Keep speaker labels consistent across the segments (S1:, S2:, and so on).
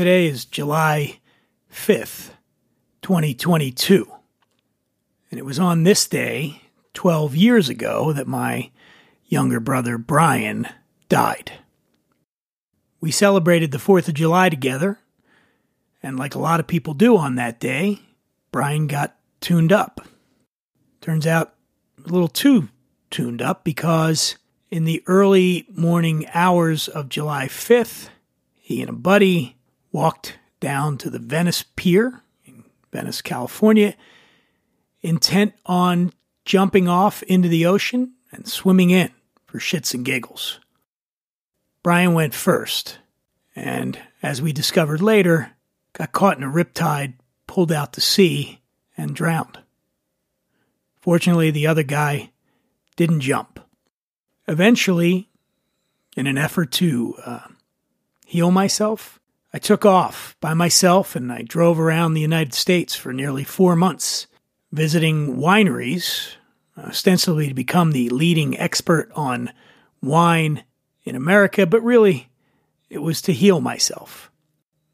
S1: Today is July 5th, 2022. And it was on this day, 12 years ago, that my younger brother Brian died. We celebrated the 4th of July together, and like a lot of people do on that day, Brian got tuned up. Turns out a little too tuned up because in the early morning hours of July 5th, he and a buddy walked down to the Venice Pier in Venice, California, intent on jumping off into the ocean and swimming in for shits and giggles. Brian went first, and as we discovered later, got caught in a riptide, pulled out to sea, and drowned. Fortunately, the other guy didn't jump. Eventually, in an effort to uh, heal myself, I took off by myself and I drove around the United States for nearly four months, visiting wineries, ostensibly to become the leading expert on wine in America, but really it was to heal myself.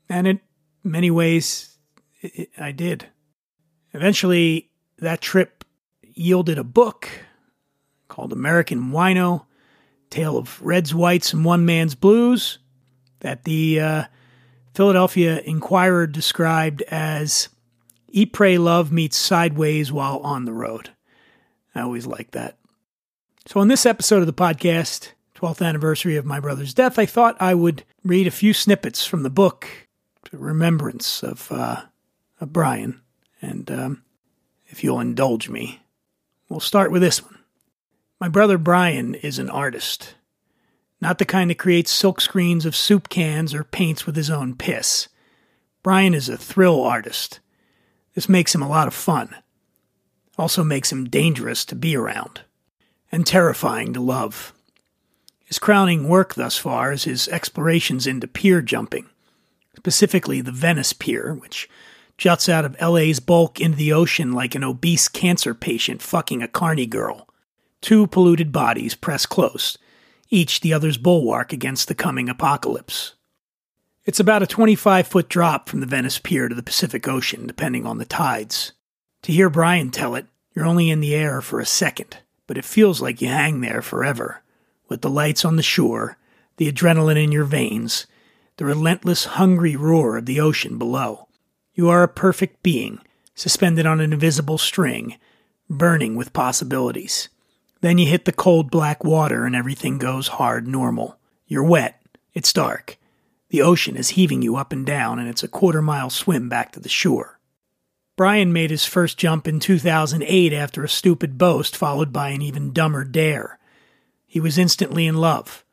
S1: And in many ways, it, I did. Eventually, that trip yielded a book called American Wino Tale of Reds, Whites, and One Man's Blues that the uh, Philadelphia Inquirer described as Eat, Pray, Love meets Sideways while on the road. I always like that. So, on this episode of the podcast, 12th anniversary of my brother's death, I thought I would read a few snippets from the book remembrance of, uh, of Brian. And um, if you'll indulge me, we'll start with this one. My brother Brian is an artist. Not the kind that creates silk screens of soup cans or paints with his own piss. Brian is a thrill artist. This makes him a lot of fun. Also makes him dangerous to be around. And terrifying to love. His crowning work thus far is his explorations into pier jumping, specifically the Venice Pier, which juts out of LA's bulk into the ocean like an obese cancer patient fucking a carny girl. Two polluted bodies press close, each the other's bulwark against the coming apocalypse. It's about a 25 foot drop from the Venice Pier to the Pacific Ocean, depending on the tides. To hear Brian tell it, you're only in the air for a second, but it feels like you hang there forever, with the lights on the shore, the adrenaline in your veins, the relentless, hungry roar of the ocean below. You are a perfect being, suspended on an invisible string, burning with possibilities. Then you hit the cold black water and everything goes hard normal. You're wet. It's dark. The ocean is heaving you up and down, and it's a quarter mile swim back to the shore. Brian made his first jump in 2008 after a stupid boast followed by an even dumber dare. He was instantly in love.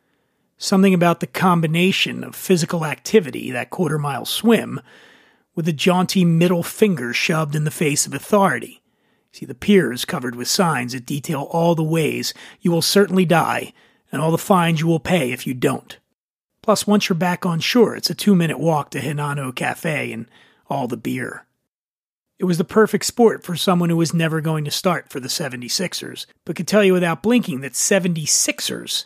S1: Something about the combination of physical activity, that quarter mile swim, with a jaunty middle finger shoved in the face of authority. See, the pier is covered with signs that detail all the ways you will certainly die and all the fines you will pay if you don't. Plus, once you're back on shore, it's a two minute walk to Hinano Cafe and all the beer. It was the perfect sport for someone who was never going to start for the 76ers, but could tell you without blinking that 76ers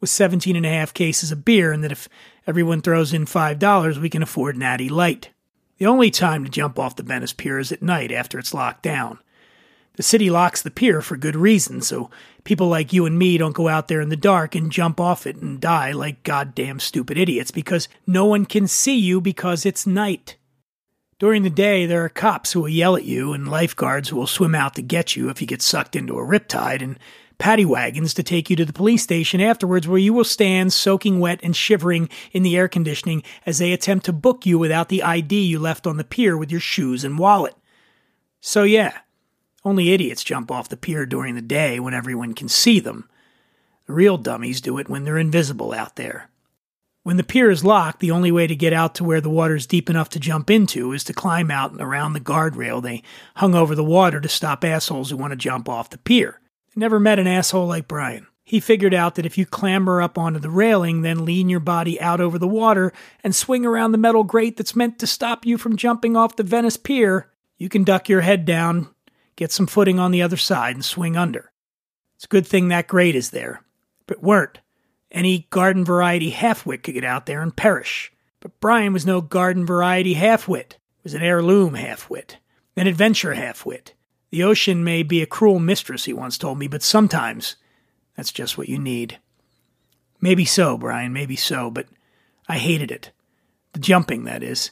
S1: was 17 and a half cases of beer and that if everyone throws in $5, we can afford Natty Light. The only time to jump off the Venice Pier is at night after it's locked down. The city locks the pier for good reason, so people like you and me don't go out there in the dark and jump off it and die like goddamn stupid idiots because no one can see you because it's night. During the day, there are cops who will yell at you and lifeguards who will swim out to get you if you get sucked into a riptide, and paddy wagons to take you to the police station afterwards, where you will stand soaking wet and shivering in the air conditioning as they attempt to book you without the ID you left on the pier with your shoes and wallet. So, yeah, only idiots jump off the pier during the day when everyone can see them. The real dummies do it when they're invisible out there. When the pier is locked, the only way to get out to where the water's deep enough to jump into is to climb out and around the guardrail they hung over the water to stop assholes who want to jump off the pier. I never met an asshole like Brian. He figured out that if you clamber up onto the railing, then lean your body out over the water and swing around the metal grate that's meant to stop you from jumping off the Venice Pier, you can duck your head down, get some footing on the other side, and swing under. It's a good thing that grate is there. If it weren't, any garden variety halfwit could get out there and perish. But Brian was no garden variety halfwit. He was an heirloom halfwit, an adventure halfwit. The ocean may be a cruel mistress, he once told me, but sometimes that's just what you need. Maybe so, Brian, maybe so, but I hated it. The jumping, that is.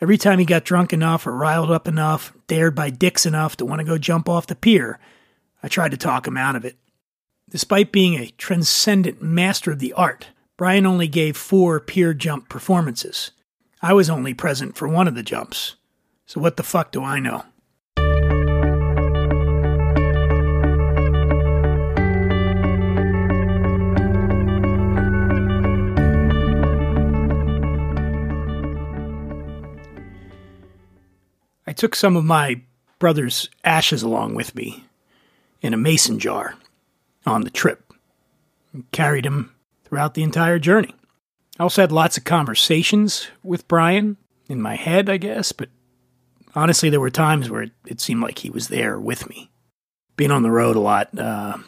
S1: Every time he got drunk enough or riled up enough, dared by dicks enough to want to go jump off the pier, I tried to talk him out of it. Despite being a transcendent master of the art, Brian only gave four pier jump performances. I was only present for one of the jumps. So what the fuck do I know? Took some of my brother's ashes along with me in a mason jar on the trip and carried him throughout the entire journey. I also had lots of conversations with Brian in my head, I guess, but honestly, there were times where it, it seemed like he was there with me. Being on the road a lot uh,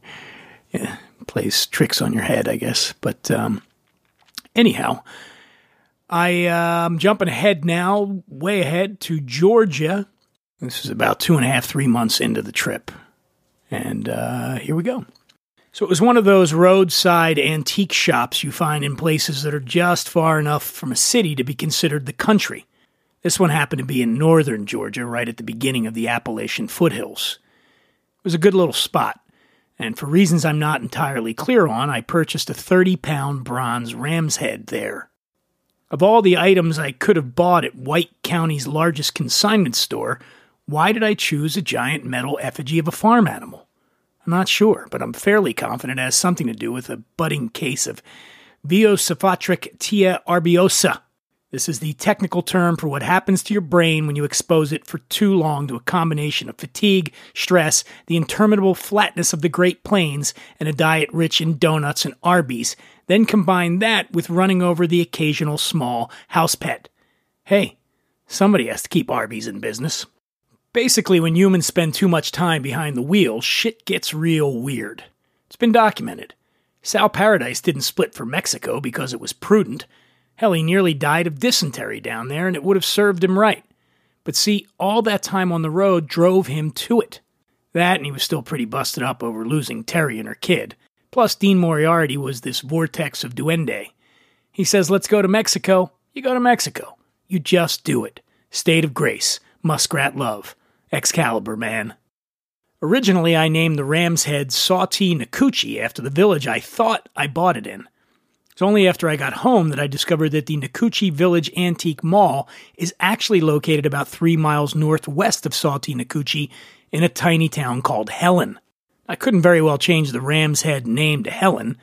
S1: yeah, plays tricks on your head, I guess. But um, anyhow, I am uh, jumping ahead now, way ahead to Georgia. This is about two and a half, three months into the trip. And uh, here we go. So it was one of those roadside antique shops you find in places that are just far enough from a city to be considered the country. This one happened to be in northern Georgia, right at the beginning of the Appalachian foothills. It was a good little spot, and for reasons I'm not entirely clear on, I purchased a 30 pound bronze ram's head there. Of all the items I could have bought at White County's largest consignment store, why did I choose a giant metal effigy of a farm animal? I'm not sure, but I'm fairly confident it has something to do with a budding case of Viosophatric tia arbiosa. This is the technical term for what happens to your brain when you expose it for too long to a combination of fatigue, stress, the interminable flatness of the Great Plains, and a diet rich in donuts and Arby's. Then combine that with running over the occasional small house pet. Hey, somebody has to keep Arby's in business. Basically, when humans spend too much time behind the wheel, shit gets real weird. It's been documented. Sal Paradise didn't split for Mexico because it was prudent. Hell, he nearly died of dysentery down there, and it would have served him right. But see, all that time on the road drove him to it. That, and he was still pretty busted up over losing Terry and her kid. Plus, Dean Moriarty was this vortex of duende. He says, Let's go to Mexico. You go to Mexico. You just do it. State of grace. Muskrat love. Excalibur man. Originally, I named the ram's head Sautee Nacoochee after the village I thought I bought it in. It's only after I got home that I discovered that the Nacoochee Village Antique Mall is actually located about three miles northwest of Sautee Nacoochee in a tiny town called Helen. I couldn't very well change the ram's head name to Helen,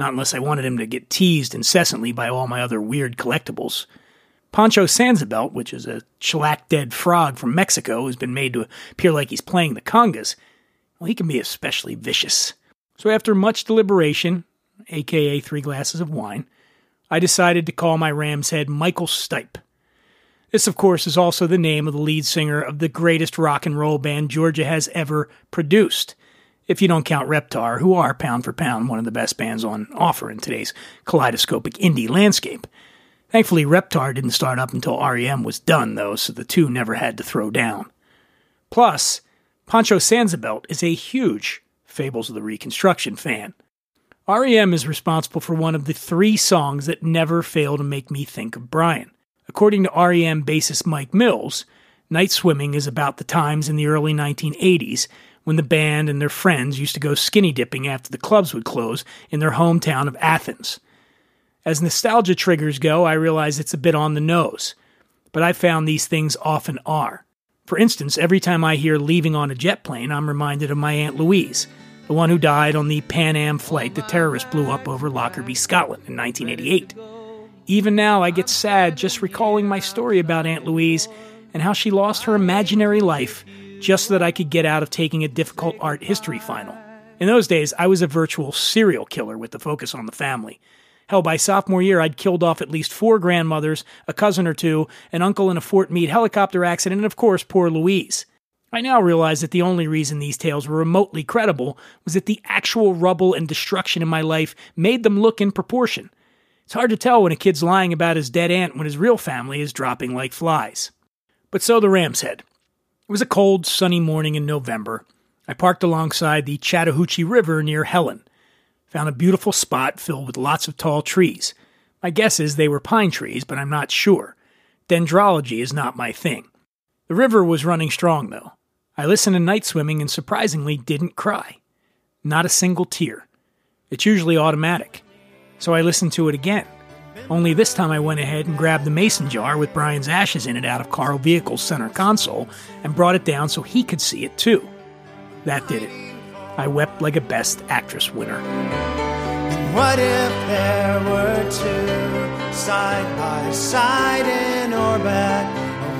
S1: not unless I wanted him to get teased incessantly by all my other weird collectibles. Pancho Sanzabelt, which is a shellac dead frog from Mexico who's been made to appear like he's playing the congas, well, he can be especially vicious. So after much deliberation, aka three glasses of wine, I decided to call my ram's head Michael Stipe. This, of course, is also the name of the lead singer of the greatest rock and roll band Georgia has ever produced, if you don't count Reptar, who are pound for pound one of the best bands on offer in today's kaleidoscopic indie landscape. Thankfully, Reptar didn't start up until REM was done, though, so the two never had to throw down. Plus, Pancho Sanzabelt is a huge Fables of the Reconstruction fan. REM is responsible for one of the three songs that never fail to make me think of Brian. According to REM bassist Mike Mills, Night Swimming is about the times in the early 1980s when the band and their friends used to go skinny dipping after the clubs would close in their hometown of Athens. As nostalgia triggers go, I realize it's a bit on the nose, but I found these things often are. For instance, every time I hear leaving on a jet plane, I'm reminded of my Aunt Louise, the one who died on the Pan Am flight the terrorists blew up over Lockerbie, Scotland in 1988. Even now, I get sad just recalling my story about Aunt Louise and how she lost her imaginary life just so that I could get out of taking a difficult art history final. In those days, I was a virtual serial killer with the focus on the family. Hell, by sophomore year, I'd killed off at least four grandmothers, a cousin or two, an uncle in a Fort Meade helicopter accident, and of course, poor Louise. I now realize that the only reason these tales were remotely credible was that the actual rubble and destruction in my life made them look in proportion. It's hard to tell when a kid's lying about his dead aunt when his real family is dropping like flies. But so the Ram's Head. It was a cold, sunny morning in November. I parked alongside the Chattahoochee River near Helen. Found a beautiful spot filled with lots of tall trees. My guess is they were pine trees, but I'm not sure. Dendrology is not my thing. The river was running strong, though. I listened to night swimming and surprisingly didn't cry. Not a single tear. It's usually automatic. So I listened to it again. Only this time I went ahead and grabbed the mason jar with Brian's ashes in it out of Carl Vehicle's center console and brought it down so he could see it too. That did it. I wept like a Best Actress winner.
S2: And What if there were two side by side in orbit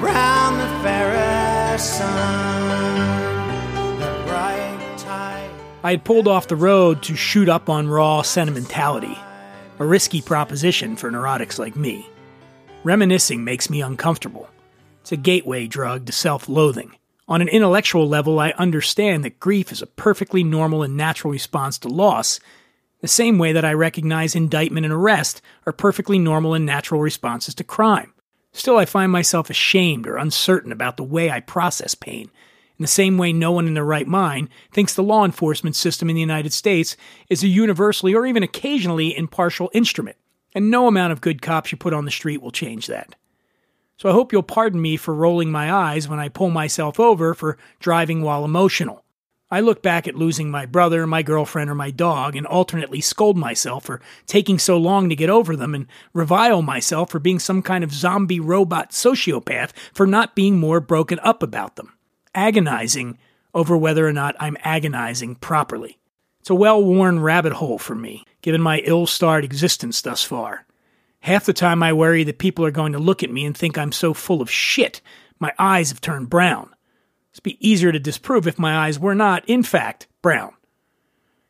S2: around the fairest sun? The bright tide.
S1: I had pulled off the road to shoot up on raw sentimentality, a risky proposition for neurotics like me. Reminiscing makes me uncomfortable. It's a gateway drug to self loathing. On an intellectual level, I understand that grief is a perfectly normal and natural response to loss, the same way that I recognize indictment and arrest are perfectly normal and natural responses to crime. Still, I find myself ashamed or uncertain about the way I process pain, in the same way no one in their right mind thinks the law enforcement system in the United States is a universally or even occasionally impartial instrument, and no amount of good cops you put on the street will change that. So I hope you'll pardon me for rolling my eyes when I pull myself over for driving while emotional. I look back at losing my brother, my girlfriend, or my dog and alternately scold myself for taking so long to get over them and revile myself for being some kind of zombie robot sociopath for not being more broken up about them, agonizing over whether or not I'm agonizing properly. It's a well worn rabbit hole for me, given my ill starred existence thus far. Half the time I worry that people are going to look at me and think I'm so full of shit, my eyes have turned brown. It'd be easier to disprove if my eyes were not, in fact, brown.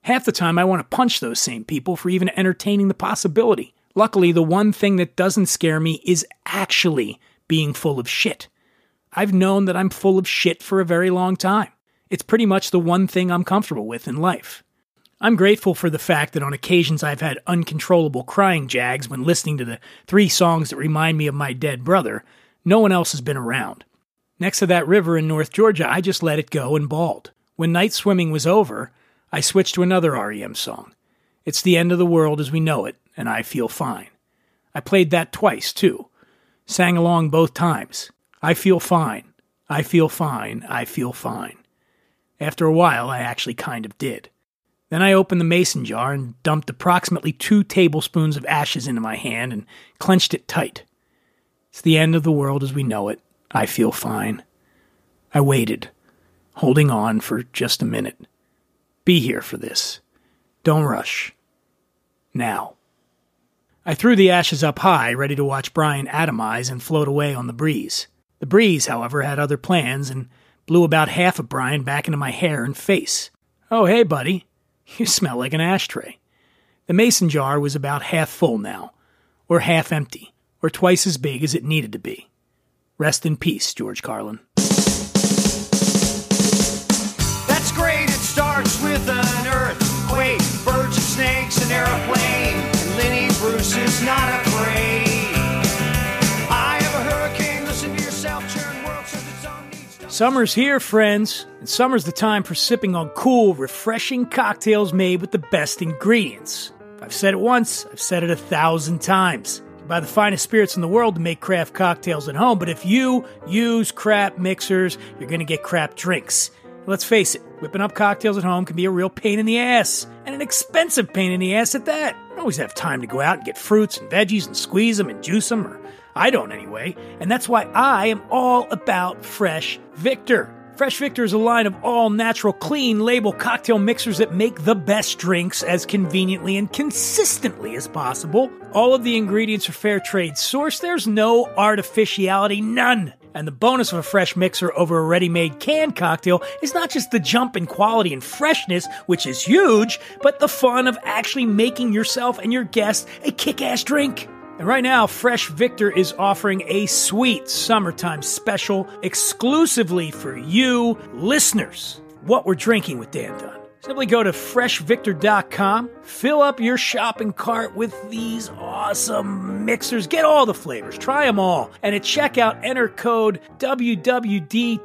S1: Half the time I want to punch those same people for even entertaining the possibility. Luckily, the one thing that doesn't scare me is actually being full of shit. I've known that I'm full of shit for a very long time. It's pretty much the one thing I'm comfortable with in life. I'm grateful for the fact that on occasions I've had uncontrollable crying jags when listening to the three songs that remind me of my dead brother. No one else has been around. Next to that river in North Georgia, I just let it go and bawled. When night swimming was over, I switched to another REM song. It's the end of the world as we know it, and I feel fine. I played that twice, too. Sang along both times. I feel fine. I feel fine. I feel fine. After a while, I actually kind of did. Then I opened the mason jar and dumped approximately two tablespoons of ashes into my hand and clenched it tight. It's the end of the world as we know it. I feel fine. I waited, holding on for just a minute. Be here for this. Don't rush. Now. I threw the ashes up high, ready to watch Brian atomize and float away on the breeze. The breeze, however, had other plans and blew about half of Brian back into my hair and face. Oh, hey, buddy. You smell like an ashtray. The mason jar was about half full now, or half empty, or twice as big as it needed to be. Rest in peace, George Carlin.
S2: That's great. It starts with an earthquake, birds and snakes, an airplane, and Lenny Bruce is not afraid.
S1: Summer's here, friends, and summer's the time for sipping on cool, refreshing cocktails made with the best ingredients. I've said it once, I've said it a thousand times. You buy the finest spirits in the world to make craft cocktails at home, but if you use crap mixers, you're going to get crap drinks. Let's face it, Whipping up cocktails at home can be a real pain in the ass, and an expensive pain in the ass at that. Don't always have time to go out and get fruits and veggies and squeeze them and juice them, or I don't anyway, and that's why I am all about Fresh Victor. Fresh Victor is a line of all natural, clean label cocktail mixers that make the best drinks as conveniently and consistently as possible. All of the ingredients are fair trade sourced. There's no artificiality, none. And the bonus of a fresh mixer over a ready made canned cocktail is not just the jump in quality and freshness, which is huge, but the fun of actually making yourself and your guests a kick ass drink. And right now, Fresh Victor is offering a sweet summertime special exclusively for you listeners. What we're drinking with Dan Dunn. Simply go to freshvictor.com, fill up your shopping cart with these awesome mixers. Get all the flavors, try them all. And at checkout, enter code WWD20,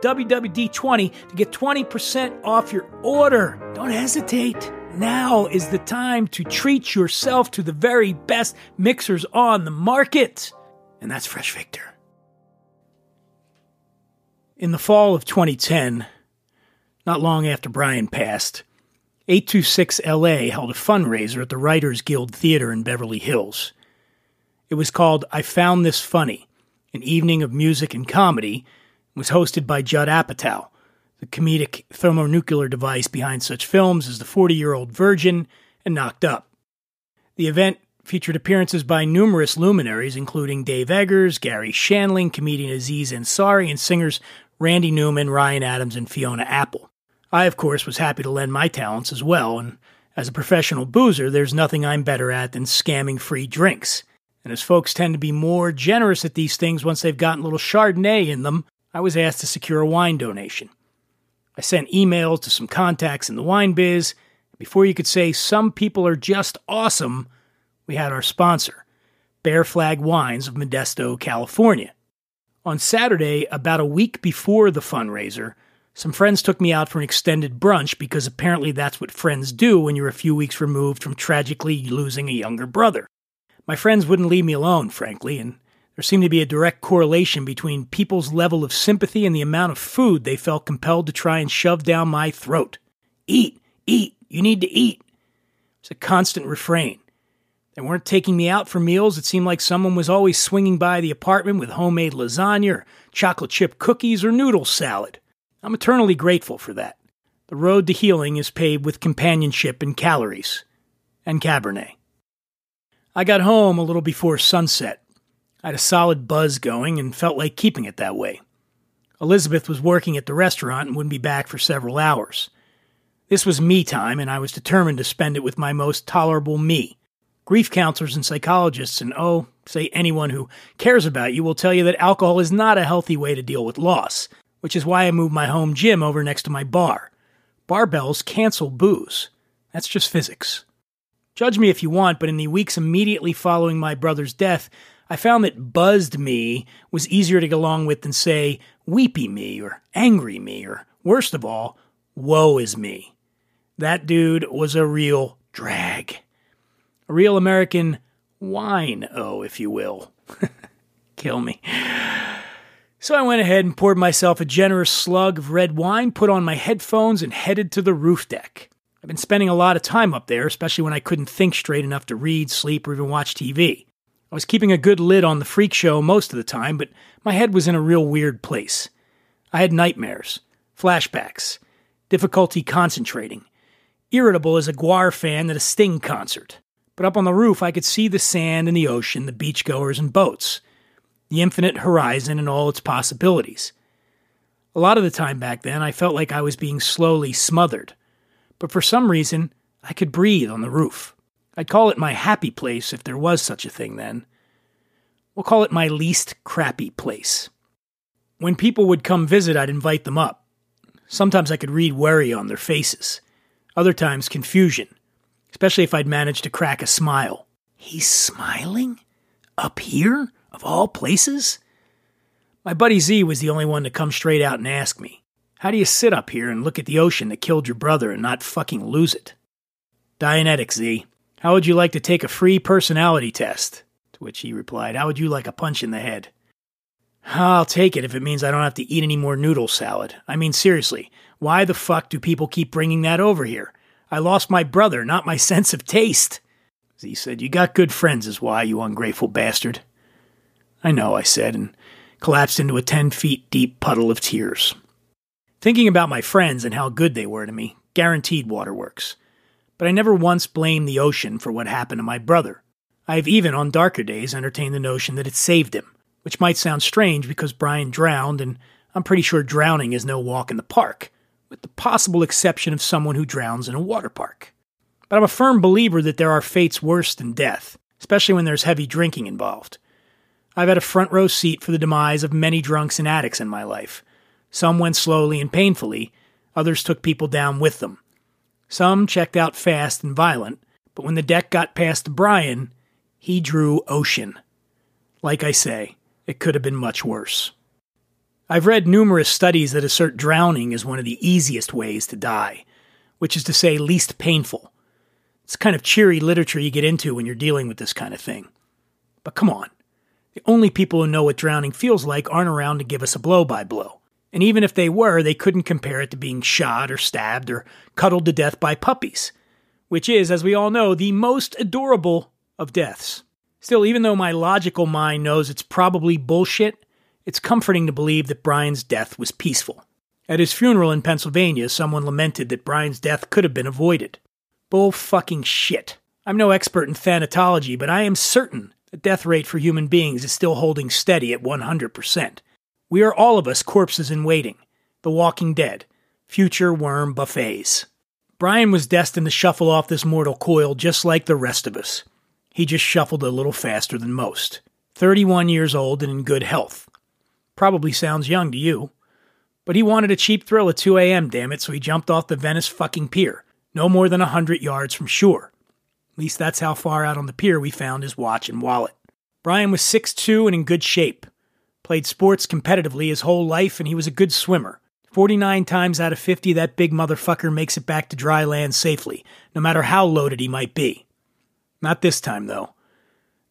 S1: WWD20 to get 20% off your order. Don't hesitate. Now is the time to treat yourself to the very best mixers on the market. And that's Fresh Victor. In the fall of 2010, not long after Brian passed, 826 LA held a fundraiser at the Writers Guild Theater in Beverly Hills. It was called I Found This Funny, an evening of music and comedy, and was hosted by Judd Apatow, the comedic thermonuclear device behind such films as The 40 Year Old Virgin and Knocked Up. The event featured appearances by numerous luminaries, including Dave Eggers, Garry Shandling, comedian Aziz Ansari, and singers Randy Newman, Ryan Adams, and Fiona Apple. I, of course, was happy to lend my talents as well, and as a professional boozer, there's nothing I'm better at than scamming free drinks. And as folks tend to be more generous at these things once they've gotten a little Chardonnay in them, I was asked to secure a wine donation. I sent emails to some contacts in the wine biz. Before you could say some people are just awesome, we had our sponsor, Bear Flag Wines of Modesto, California. On Saturday, about a week before the fundraiser, some friends took me out for an extended brunch because apparently that's what friends do when you're a few weeks removed from tragically losing a younger brother. My friends wouldn't leave me alone, frankly, and there seemed to be a direct correlation between people's level of sympathy and the amount of food they felt compelled to try and shove down my throat. Eat, eat, you need to eat. It's a constant refrain. They weren't taking me out for meals. It seemed like someone was always swinging by the apartment with homemade lasagna, or chocolate chip cookies, or noodle salad. I'm eternally grateful for that. The road to healing is paved with companionship and calories, and Cabernet. I got home a little before sunset. I had a solid buzz going and felt like keeping it that way. Elizabeth was working at the restaurant and wouldn't be back for several hours. This was me time, and I was determined to spend it with my most tolerable me. Grief counselors and psychologists, and oh, say anyone who cares about you, will tell you that alcohol is not a healthy way to deal with loss, which is why I moved my home gym over next to my bar. Barbells cancel booze. That's just physics. Judge me if you want, but in the weeks immediately following my brother's death, I found that buzzed me was easier to get along with than, say, weepy me or angry me or, worst of all, woe is me. That dude was a real drag a real American wine oh, if you will. Kill me. So I went ahead and poured myself a generous slug of red wine, put on my headphones, and headed to the roof deck. I've been spending a lot of time up there, especially when I couldn't think straight enough to read, sleep, or even watch TV. I was keeping a good lid on the freak show most of the time, but my head was in a real weird place. I had nightmares, flashbacks, difficulty concentrating, irritable as a Gwar fan at a Sting concert. But up on the roof, I could see the sand and the ocean, the beachgoers and boats, the infinite horizon and all its possibilities. A lot of the time back then, I felt like I was being slowly smothered. But for some reason, I could breathe on the roof. I'd call it my happy place if there was such a thing then. We'll call it my least crappy place. When people would come visit, I'd invite them up. Sometimes I could read worry on their faces, other times confusion especially if I'd managed to crack a smile. He's smiling? Up here? Of all places? My buddy Z was the only one to come straight out and ask me, How do you sit up here and look at the ocean that killed your brother and not fucking lose it? Dianetic Z, how would you like to take a free personality test? To which he replied, How would you like a punch in the head? I'll take it if it means I don't have to eat any more noodle salad. I mean, seriously, why the fuck do people keep bringing that over here? I lost my brother, not my sense of taste. Z said, You got good friends, is why, you ungrateful bastard. I know, I said, and collapsed into a 10 feet deep puddle of tears. Thinking about my friends and how good they were to me, guaranteed waterworks. But I never once blamed the ocean for what happened to my brother. I've even, on darker days, entertained the notion that it saved him, which might sound strange because Brian drowned, and I'm pretty sure drowning is no walk in the park, with the possible exception of someone who drowns in a water park. But I'm a firm believer that there are fates worse than death, especially when there's heavy drinking involved. I've had a front row seat for the demise of many drunks and addicts in my life. Some went slowly and painfully, others took people down with them. Some checked out fast and violent, but when the deck got past Brian, he drew ocean. Like I say, it could have been much worse. I've read numerous studies that assert drowning is one of the easiest ways to die, which is to say, least painful. It's kind of cheery literature you get into when you're dealing with this kind of thing. But come on. The only people who know what drowning feels like aren't around to give us a blow by blow. And even if they were, they couldn't compare it to being shot or stabbed or cuddled to death by puppies, which is, as we all know, the most adorable of deaths. Still, even though my logical mind knows it's probably bullshit, it's comforting to believe that Brian's death was peaceful. At his funeral in Pennsylvania, someone lamented that Brian's death could have been avoided. Bull fucking shit. I'm no expert in thanatology, but I am certain the death rate for human beings is still holding steady at 100%. We are all of us corpses in waiting, the walking dead, future worm buffets. Brian was destined to shuffle off this mortal coil just like the rest of us. He just shuffled a little faster than most. 31 years old and in good health. Probably sounds young to you. But he wanted a cheap thrill at 2 a.m., damn it, so he jumped off the Venice fucking pier, no more than a hundred yards from shore. At least that's how far out on the pier we found his watch and wallet. Brian was 6'2 and in good shape. Played sports competitively his whole life, and he was a good swimmer. 49 times out of 50, that big motherfucker makes it back to dry land safely, no matter how loaded he might be. Not this time, though.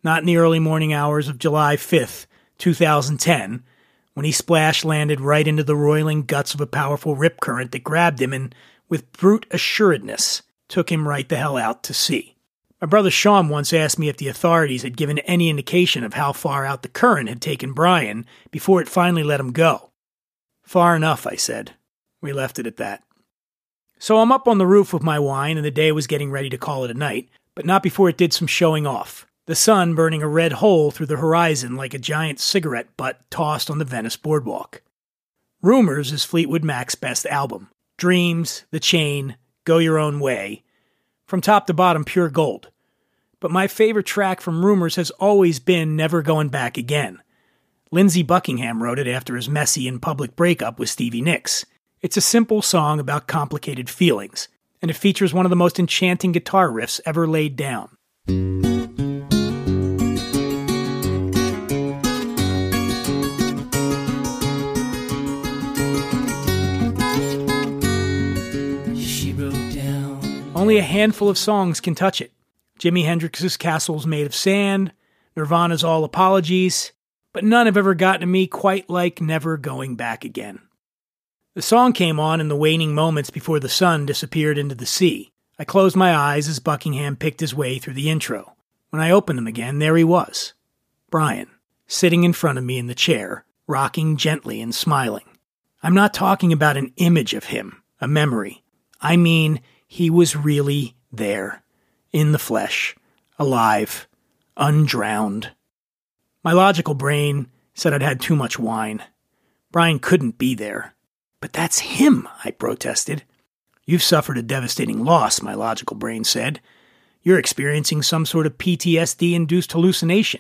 S1: Not in the early morning hours of July 5th, 2010, when he splash landed right into the roiling guts of a powerful rip current that grabbed him and, with brute assuredness, took him right the hell out to sea. My brother Sean once asked me if the authorities had given any indication of how far out the current had taken Brian before it finally let him go. Far enough, I said. We left it at that. So I'm up on the roof with my wine, and the day was getting ready to call it a night, but not before it did some showing off. The sun burning a red hole through the horizon like a giant cigarette butt tossed on the Venice boardwalk. Rumors is Fleetwood Mac's best album. Dreams, The Chain, Go Your Own Way. From top to bottom, pure gold but my favorite track from Rumors has always been Never Going Back Again. Lindsey Buckingham wrote it after his messy and public breakup with Stevie Nicks. It's a simple song about complicated feelings, and it features one of the most enchanting guitar riffs ever laid down. Only a handful of songs can touch it. Jimi Hendrix's Castle's Made of Sand, Nirvana's All Apologies, but none have ever gotten to me quite like Never Going Back Again. The song came on in the waning moments before the sun disappeared into the sea. I closed my eyes as Buckingham picked his way through the intro. When I opened them again, there he was Brian, sitting in front of me in the chair, rocking gently and smiling. I'm not talking about an image of him, a memory. I mean, he was really there in the flesh, alive, undrowned. My logical brain said I'd had too much wine. Brian couldn't be there. But that's him, I protested. You've suffered a devastating loss, my logical brain said. You're experiencing some sort of PTSD induced hallucination.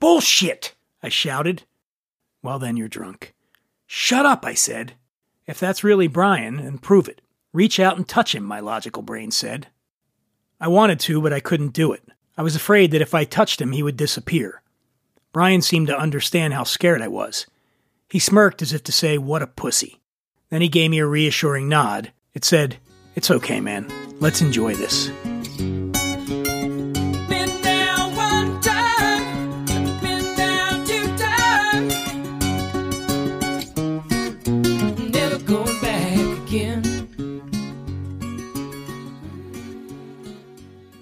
S1: Bullshit! I shouted. Well, then you're drunk. Shut up, I said. If that's really Brian, then prove it. Reach out and touch him, my logical brain said. I wanted to, but I couldn't do it. I was afraid that if I touched him, he would disappear. Brian seemed to understand how scared I was. He smirked as if to say, What a pussy. Then he gave me a reassuring nod. It said, It's okay, man. Let's enjoy this.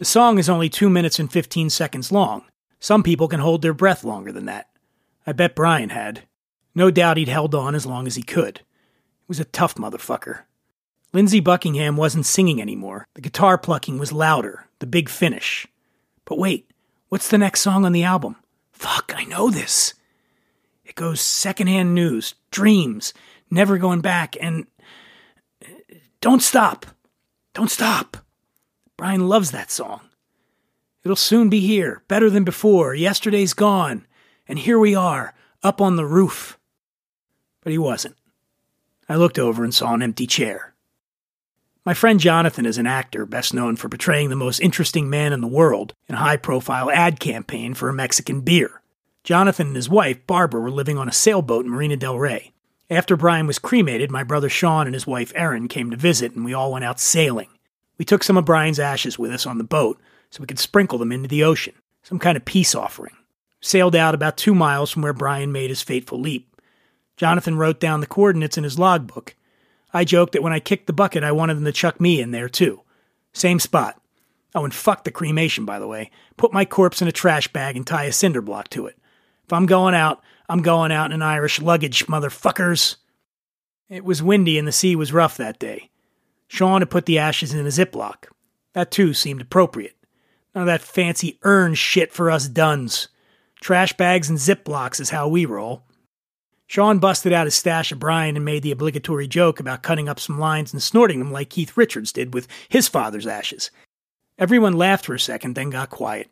S1: Song is only 2 minutes and 15 seconds long. Some people can hold their breath longer than that. I bet Brian had. No doubt he'd held on as long as he could. He was a tough motherfucker. Lindsey Buckingham wasn't singing anymore. The guitar plucking was louder, the big finish. But wait, what's the next song on the album? Fuck, I know this. It goes secondhand news, dreams, never going back, and. Uh, don't stop. Don't stop. Brian loves that song. It'll soon be here, better than before. Yesterday's gone, and here we are, up on the roof. But he wasn't. I looked over and saw an empty chair. My friend Jonathan is an actor best known for portraying the most interesting man in the world in a high profile ad campaign for a Mexican beer. Jonathan and his wife, Barbara, were living on a sailboat in Marina del Rey. After Brian was cremated, my brother Sean and his wife Erin came to visit, and we all went out sailing. We took some of Brian's ashes with us on the boat so we could sprinkle them into the ocean, some kind of peace offering. Sailed out about two miles from where Brian made his fateful leap. Jonathan wrote down the coordinates in his logbook, I joked that when I kicked the bucket, I wanted them to chuck me in there too. Same spot. Oh, and fuck the cremation, by the way. Put my corpse in a trash bag and tie a cinder block to it. If I'm going out, I'm going out in an Irish luggage, motherfuckers. It was windy and the sea was rough that day. Sean had put the ashes in a ziplock. That too seemed appropriate. None of that fancy urn shit for us Dunns. Trash bags and zipblocks is how we roll. Sean busted out his stash of Brian and made the obligatory joke about cutting up some lines and snorting them like Keith Richards did with his father's ashes. Everyone laughed for a second, then got quiet.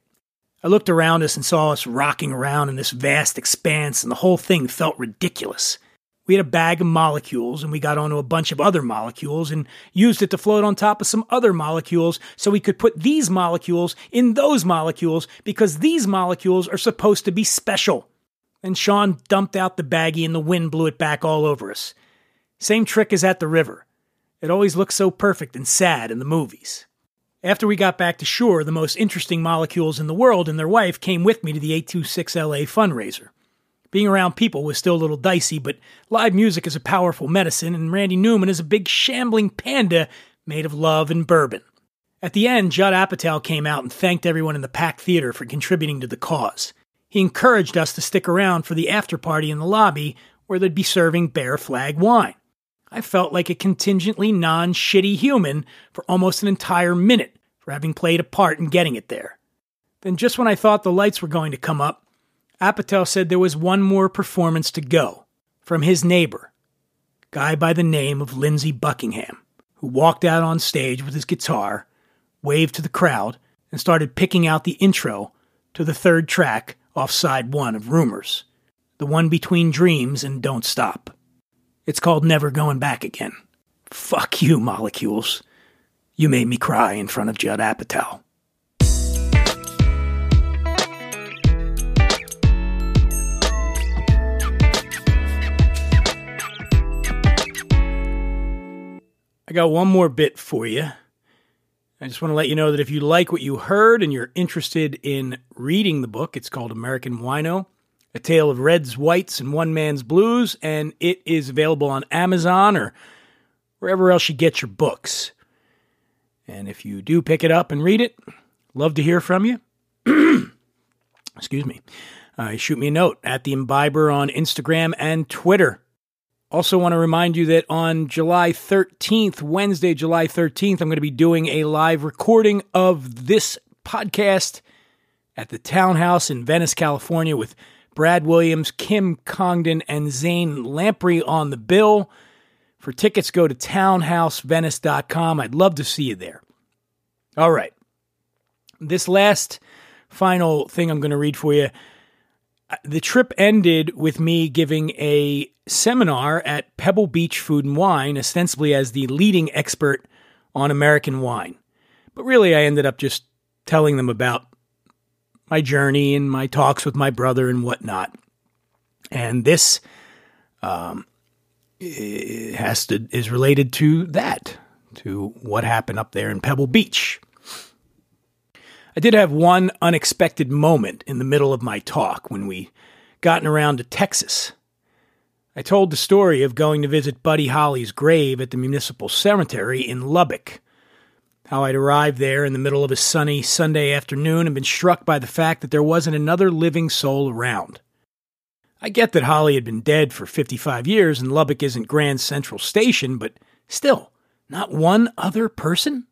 S1: I looked around us and saw us rocking around in this vast expanse, and the whole thing felt ridiculous. We had a bag of molecules, and we got onto a bunch of other molecules and used it to float on top of some other molecules so we could put these molecules in those molecules because these molecules are supposed to be special and Sean dumped out the baggie and the wind blew it back all over us. Same trick as at the river. It always looks so perfect and sad in the movies. After we got back to shore, the most interesting molecules in the world and their wife came with me to the 826LA fundraiser. Being around people was still a little dicey, but live music is a powerful medicine, and Randy Newman is a big shambling panda made of love and bourbon. At the end, Judd Apatow came out and thanked everyone in the packed theater for contributing to the cause. He encouraged us to stick around for the after party in the lobby where they'd be serving Bear Flag wine. I felt like a contingently non shitty human for almost an entire minute for having played a part in getting it there. Then, just when I thought the lights were going to come up, Apatow said there was one more performance to go from his neighbor, guy by the name of Lindsey Buckingham, who walked out on stage with his guitar, waved to the crowd, and started picking out the intro to the third track off side one of Rumors, the one between Dreams and Don't Stop. It's called Never Going Back Again. Fuck you, molecules. You made me cry in front of Judd Apatow. Got one more bit for you. I just want to let you know that if you like what you heard and you're interested in reading the book, it's called American Wino A Tale of Reds, Whites, and One Man's Blues, and it is available on Amazon or wherever else you get your books. And if you do pick it up and read it, love to hear from you. Excuse me. Uh, shoot me a note at the Imbiber on Instagram and Twitter. Also, want to remind you that on July 13th, Wednesday, July 13th, I'm going to be doing a live recording of this podcast at the Townhouse in Venice, California, with Brad Williams, Kim Congdon, and Zane Lamprey on the bill. For tickets, go to townhousevenice.com. I'd love to see you there. All right. This last final thing I'm going to read for you the trip ended with me giving a seminar at Pebble Beach Food and Wine, ostensibly as the leading expert on American wine. But really, I ended up just telling them about my journey and my talks with my brother and whatnot. And this um, has to is related to that, to what happened up there in Pebble Beach. I did have one unexpected moment in the middle of my talk when we gotten around to Texas. I told the story of going to visit Buddy Holly's grave at the municipal cemetery in Lubbock. how I'd arrived there in the middle of a sunny Sunday afternoon and been struck by the fact that there wasn't another living soul around. I get that Holly had been dead for 55 years and Lubbock isn't Grand Central Station, but still, not one other person?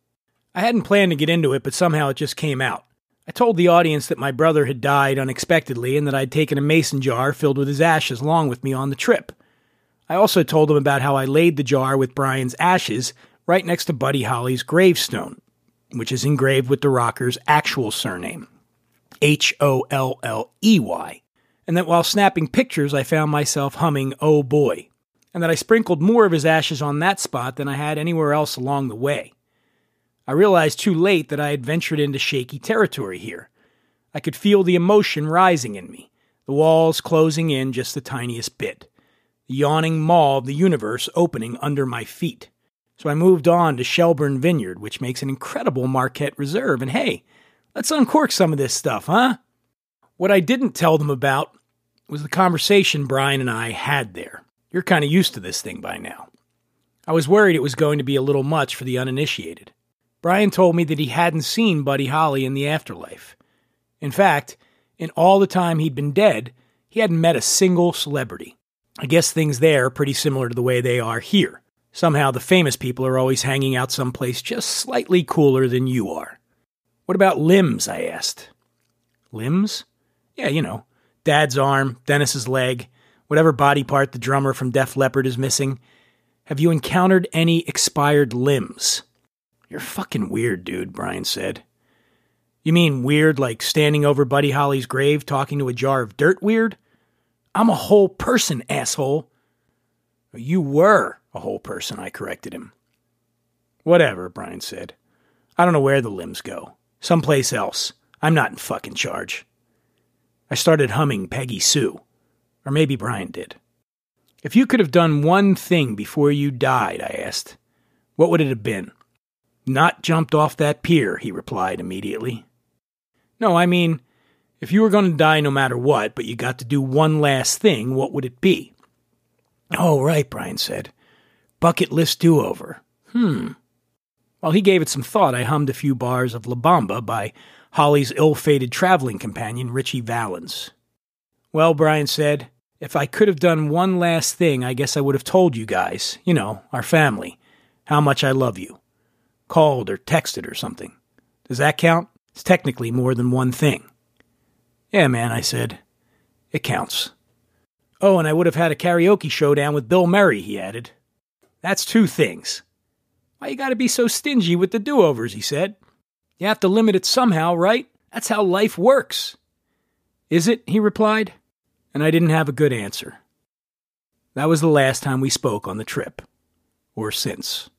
S1: I hadn't planned to get into it, but somehow it just came out. I told the audience that my brother had died unexpectedly and that I'd taken a mason jar filled with his ashes along with me on the trip. I also told them about how I laid the jar with Brian's ashes right next to Buddy Holly's gravestone, which is engraved with the rocker's actual surname H O L L E Y, and that while snapping pictures, I found myself humming Oh Boy, and that I sprinkled more of his ashes on that spot than I had anywhere else along the way. I realized too late that I had ventured into shaky territory here. I could feel the emotion rising in me, the walls closing in just the tiniest bit, the yawning maw of the universe opening under my feet. So I moved on to Shelburne Vineyard, which makes an incredible Marquette Reserve, and hey, let's uncork some of this stuff, huh? What I didn't tell them about was the conversation Brian and I had there. You're kind of used to this thing by now. I was worried it was going to be a little much for the uninitiated. Brian told me that he hadn't seen Buddy Holly in the afterlife. In fact, in all the time he'd been dead, he hadn't met a single celebrity. I guess things there are pretty similar to the way they are here. Somehow the famous people are always hanging out someplace just slightly cooler than you are. What about limbs? I asked. Limbs? Yeah, you know, Dad's arm, Dennis's leg, whatever body part the drummer from Def Leppard is missing. Have you encountered any expired limbs? You're fucking weird, dude, Brian said. You mean weird like standing over Buddy Holly's grave talking to a jar of dirt weird? I'm a whole person, asshole. You were a whole person, I corrected him. Whatever, Brian said. I don't know where the limbs go. Someplace else. I'm not in fucking charge. I started humming Peggy Sue. Or maybe Brian did. If you could have done one thing before you died, I asked, what would it have been? Not jumped off that pier, he replied immediately. No, I mean, if you were going to die no matter what, but you got to do one last thing, what would it be? Oh, right, Brian said. Bucket list do over. Hmm. While he gave it some thought, I hummed a few bars of La Bamba by Holly's ill fated traveling companion, Ritchie Valens. Well, Brian said, if I could have done one last thing, I guess I would have told you guys, you know, our family, how much I love you called or texted or something. Does that count? It's technically more than one thing. Yeah, man, I said. It counts. Oh, and I would have had a karaoke showdown with Bill Murray, he added. That's two things. Why you gotta be so stingy with the do overs, he said. You have to limit it somehow, right? That's how life works. Is it? he replied, and I didn't have a good answer. That was the last time we spoke on the trip, or since.